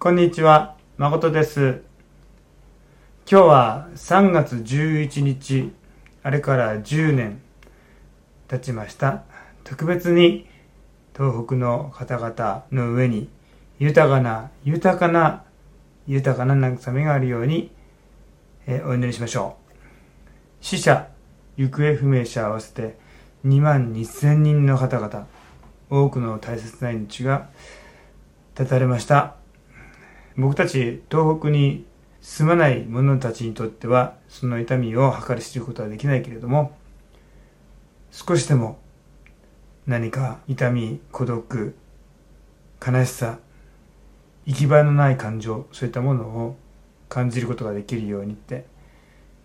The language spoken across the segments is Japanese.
こんにちは、誠です。今日は3月11日、あれから10年経ちました。特別に東北の方々の上に豊かな、豊かな、豊かな慰めがあるように、えお祈りしましょう。死者、行方不明者合わせて2万2000人の方々、多くの大切な命が絶たれました。僕たち東北に住まない者たちにとってはその痛みを計り知ることはできないけれども少しでも何か痛み孤独悲しさ行き場のない感情そういったものを感じることができるようにって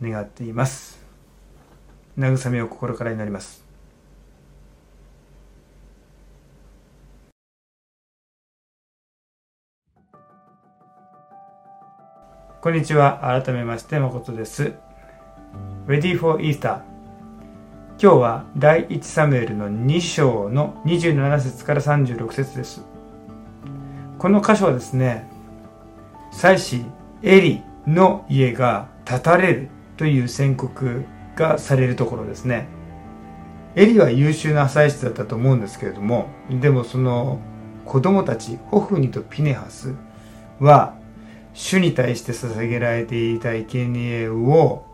願っています。慰めを心から祈ります。こんにちは。改めまして、誠です。Ready for Easter 今日は第1サムエルの2章の27節から36節です。この箇所はですね、祭司エリの家が断たれるという宣告がされるところですね。エリは優秀な祭司だったと思うんですけれども、でもその子供たち、ホフニとピネハスは主に対して捧げられていた生贄を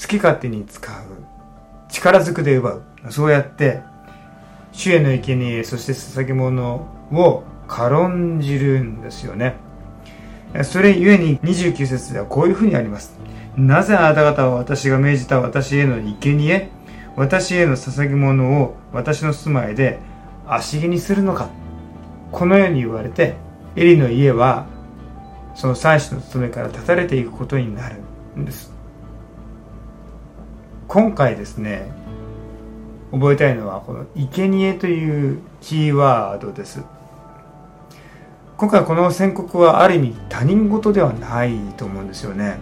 好き勝手に使う。力ずくで奪う。そうやって主への生贄そして捧げ物を軽んじるんですよね。それゆえに29節ではこういうふうにあります。なぜあなた方は私が命じた私への生贄私への捧げ物を私の住まいで足毛にするのか。このように言われてエリの家はその祭司の務めから断たれていくことになるんです。今回ですね覚えたいのはこの「生贄というキーワードです。今回この宣告はある意味他人事ではないと思うんですよね。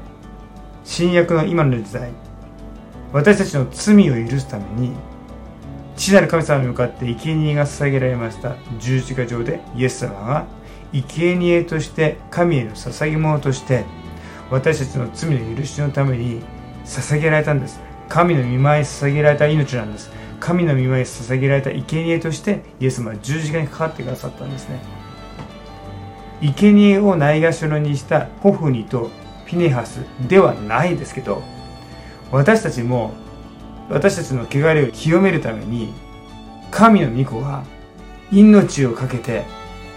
新約の今の時代私たちの罪を許すために父なる神様に向かって生贄が捧げられました十字架上でイエス様が生贄として神への捧げ物として私たちの罪の許しのために捧げられたんです。神の見舞いに捧げられた命なんです。神の見舞いに捧げられた生贄としてイエス様は十字架にかかってくださったんですね。生贄をないがしろにしたホフニとピネハスではないですけど私たちも私たちの汚れを清めるために神の御子が命を懸けて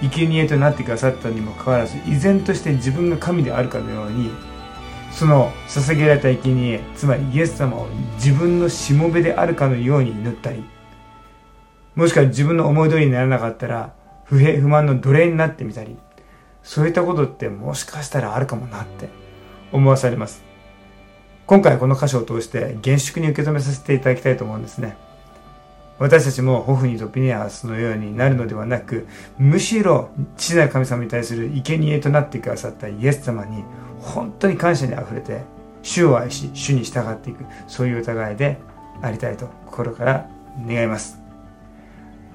生贄となってくださったにもかかわらず依然として自分が神であるかのようにその捧げられた生贄つまりイエス様を自分のしもべであるかのように祈ったりもしくは自分の思い通りにならなかったら不平不満の奴隷になってみたりそういったことってもしかしたらあるかもなって思わされます。今回この箇所を通して厳粛に受け止めさせていただきたいと思うんですね。私たちもホフニとピネアスのようになるのではなくむしろ父なる神様に対する生贄となってくださったイエス様に本当に感謝にあふれて主を愛し主に従っていくそういう疑いでありたいと心から願います。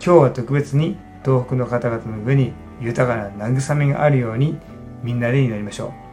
今日は特別に東北の方々の上に豊かな慰めがあるようにみんなで祈りましょう。